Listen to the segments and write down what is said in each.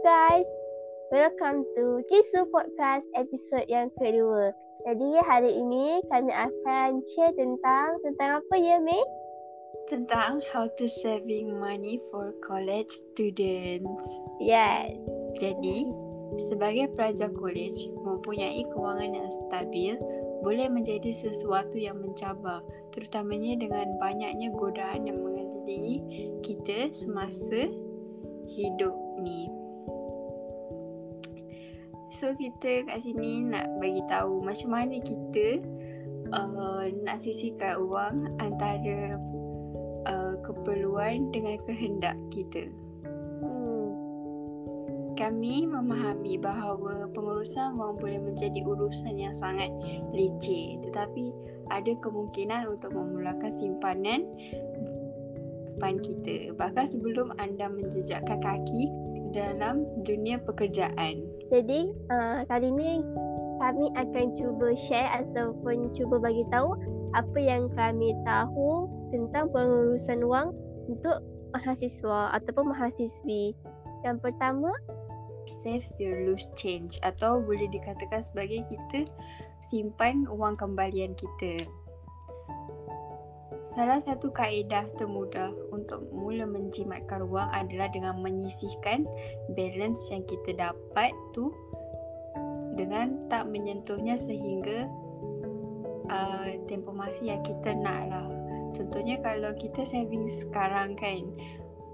guys, welcome to Kisu Podcast episod yang kedua. Jadi hari ini kami akan share tentang tentang apa ya Mei? Tentang how to saving money for college students. Yes. Jadi, sebagai pelajar college mempunyai kewangan yang stabil boleh menjadi sesuatu yang mencabar terutamanya dengan banyaknya godaan yang mengelilingi kita semasa hidup ni. So kita kat sini nak bagi tahu macam mana kita uh, nak sisihkan wang antara uh, keperluan dengan kehendak kita. Hmm. Kami memahami bahawa pengurusan wang boleh menjadi urusan yang sangat leceh tetapi ada kemungkinan untuk memulakan simpanan depan kita bahkan sebelum anda menjejakkan kaki dalam dunia pekerjaan. Jadi uh, kali ini kami akan cuba share ataupun cuba bagi tahu apa yang kami tahu tentang pengurusan wang untuk mahasiswa ataupun mahasiswi. Yang pertama, Save your loose change atau boleh dikatakan sebagai kita simpan wang kembalian kita. Salah satu kaedah termudah untuk mula menjimatkan wang adalah dengan menyisihkan balance yang kita dapat tu dengan tak menyentuhnya sehingga uh, tempoh masa yang kita nak lah. Contohnya kalau kita saving sekarang kan,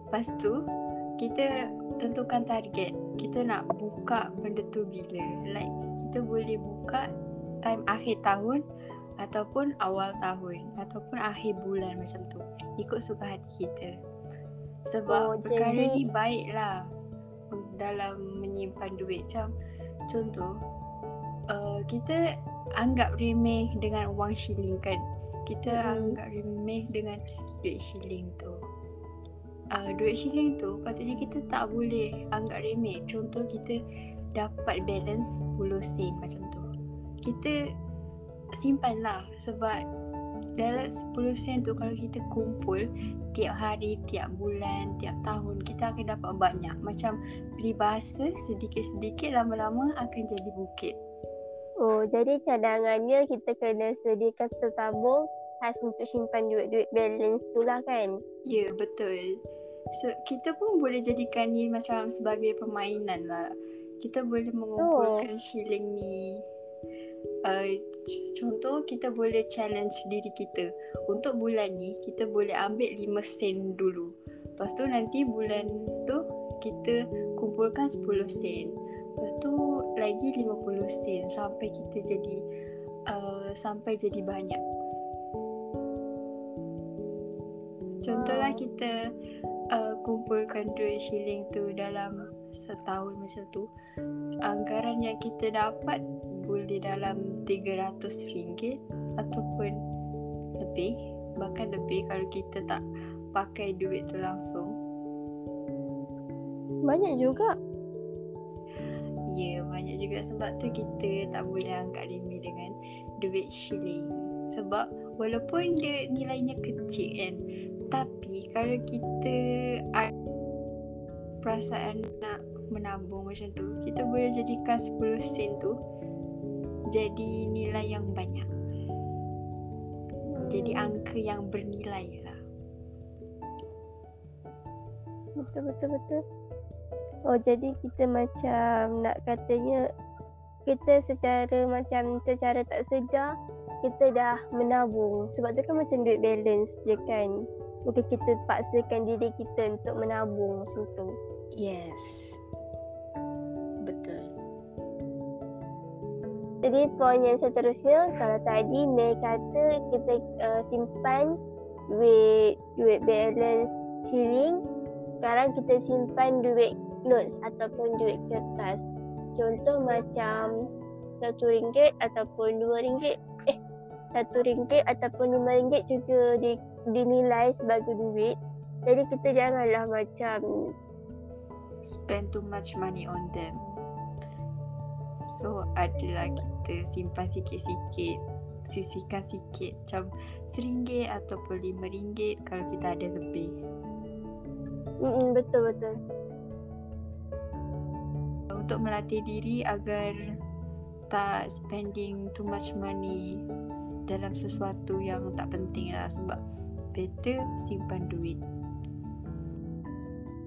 lepas tu kita tentukan target. Kita nak buka benda tu bila. Like kita boleh buka time akhir tahun ataupun awal tahun ataupun akhir bulan macam tu. Ikut suka hati kita. Sebab Oh, perkara jadi- ni baik lah dalam menyimpan duit. Macam contoh uh, kita anggap remeh dengan wang shilling kan? Kita Mm-mm. anggap remeh dengan duit shilling tu. Uh, duit shilling tu patutnya kita tak boleh anggap remeh. Contoh kita dapat balance 10 sen macam tu. Kita simpan lah sebab dalam 10 sen tu kalau kita kumpul tiap hari, tiap bulan, tiap tahun kita akan dapat banyak. Macam peribahasa sedikit-sedikit lama-lama akan jadi bukit. oh jadi cadangannya kita kena sediakan satu tabung khas untuk simpan duit-duit balance tu lah kan? Ya, betul. So, kita pun boleh jadikan ni macam sebagai permainan lah. Kita boleh mengumpulkan shilling ni. Uh, contoh kita boleh challenge diri kita. Untuk bulan ni kita boleh ambil 5 sen dulu. Lepas tu nanti bulan tu kita kumpulkan 10 sen. Lepas tu lagi 50 sen sampai kita jadi uh, Sampai jadi banyak. Contohlah kita uh, kumpulkan duit shilling tu dalam setahun macam tu Anggaran yang kita dapat boleh dalam RM300 ataupun lebih bahkan lebih kalau kita tak pakai duit tu langsung Banyak juga. ya banyak juga sebab tu kita tak boleh angkat remeh dengan duit shilling sebab walaupun dia nilainya kecil kan tapi kalau kita perasaan nak menabung macam tu kita boleh jadikan 10 sen tu jadi nilai yang banyak jadi angka yang bernilai lah Betul betul betul. Oh jadi kita macam nak katanya kita secara macam secara tak sedar kita dah menabung sebab tu kan macam duit balance je kan. Bukan kita paksakan diri kita untuk menabung macam tu. yes Jadi poin yang seterusnya kalau tadi Mei kata kita uh, simpan duit duit balance shilling sekarang kita simpan duit notes ataupun duit kertas. Contoh macam satu ringgit ataupun dua ringgit eh satu ringgit ataupun lima ringgit juga di, dinilai sebagai duit. Jadi kita janganlah macam spend too much money on them so adalah kita simpan sikit-sikit sisihkan sikit macam RM1 ataupun RM5 kalau kita ada lebih mm betul betul. untuk melatih diri agar tak spending too much money dalam sesuatu yang tak penting lah sebab better simpan duit.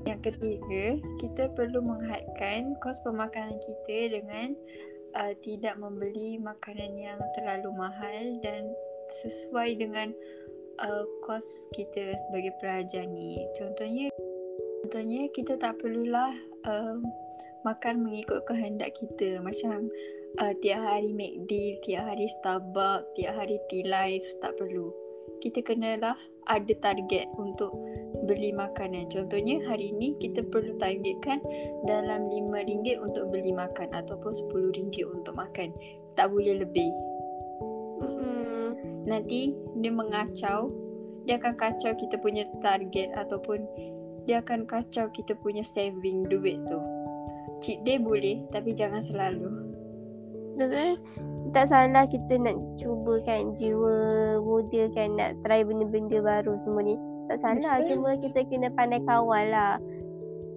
Yang ketiga, kita perlu menghadkan kos pemakanan kita dengan uh, tidak membeli makanan yang terlalu mahal dan sesuai dengan uh, kos kita sebagai pelajar ni. Contohnya, contohnya kita tak perlulah uh, makan mengikut kehendak kita macam uh, tiap hari McD, tiap hari Starbucks, tiap hari Tea Life tak perlu. Kita kenalah ada target untuk beli makanan. Contohnya hari ini kita perlu targetkan dalam RM5 untuk beli makan ataupun RM10 untuk makan. Tak boleh lebih. Hmm. Nanti dia mengacau, dia akan kacau kita punya target ataupun dia akan kacau kita punya saving duit tu. Cheat day boleh tapi jangan selalu. Betul tak salah kita nak cuba kan jiwa muda kan nak try benda-benda baru semua ni. Tak salah Betul. cuma kita kena pandai kawal lah.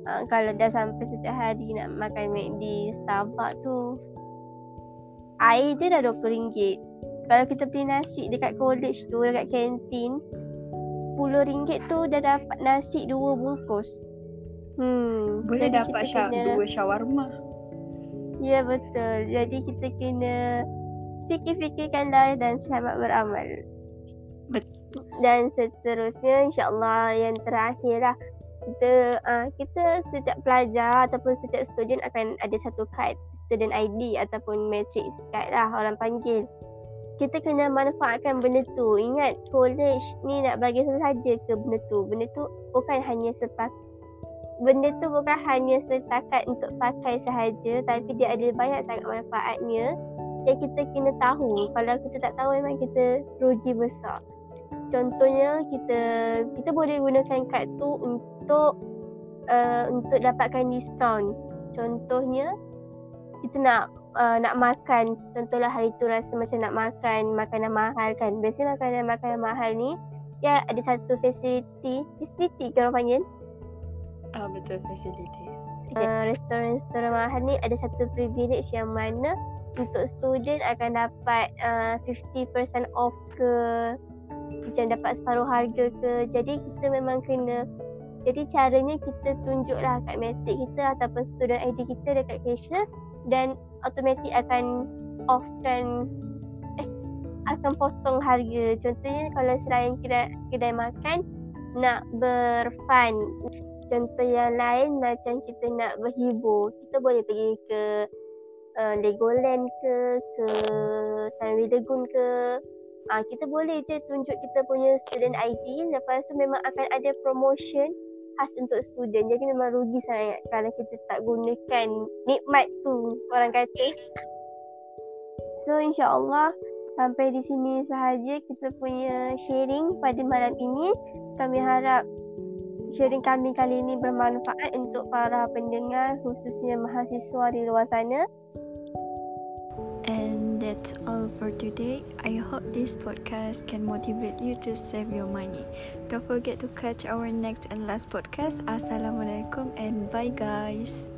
Uh, kalau dah sampai setiap hari nak makan McD, Starbucks tu air je dah RM20. Kalau kita beli nasi dekat college tu, dekat kantin RM10 tu dah dapat nasi dua bungkus. Hmm, boleh dapat syak, kena... dua shawarma. Ya betul. Jadi kita kena fikir-fikirkanlah dan selamat beramal. Betul. Dan seterusnya insyaAllah yang terakhir lah. Kita, uh, kita setiap pelajar ataupun setiap student akan ada satu kad student ID ataupun matrix card lah orang panggil. Kita kena manfaatkan benda tu. Ingat college ni nak bagi sahaja ke benda tu. Benda tu bukan hanya sepak Benda tu bukan hanya setakat untuk pakai sahaja tapi dia ada banyak sangat manfaatnya yang kita kena tahu kalau kita tak tahu memang kita rugi besar contohnya kita kita boleh gunakan kad tu untuk uh, untuk dapatkan diskaun. Contohnya kita nak uh, nak makan. Contohlah hari tu rasa macam nak makan makanan mahal kan. Biasanya makanan makanan mahal ni ya ada satu facility facility kalau panggil? Ah uh, betul facility uh, restoran-restoran mahal ni ada satu privilege yang mana untuk student akan dapat uh, 50% off ke macam dapat separuh harga ke. Jadi kita memang kena jadi caranya kita tunjuklah kat metric kita ataupun student ID kita dekat cashier dan automatik akan offkan eh akan potong harga. Contohnya kalau selain kedai, kedai makan nak berfun contoh yang lain macam kita nak berhibur. Kita boleh pergi ke uh, Legoland ke ke Sunway Lagoon ke uh, kita boleh je tunjuk kita punya student ID lepas tu memang akan ada promotion khas untuk student. Jadi memang rugi sangat kalau kita tak gunakan nikmat tu orang kata. So insyaallah sampai di sini sahaja kita punya sharing pada malam ini. Kami harap sharing kami kali ini bermanfaat untuk para pendengar khususnya mahasiswa di luar sana that's all for today. I hope this podcast can motivate you to save your money. Don't forget to catch our next and last podcast. Assalamualaikum and bye guys.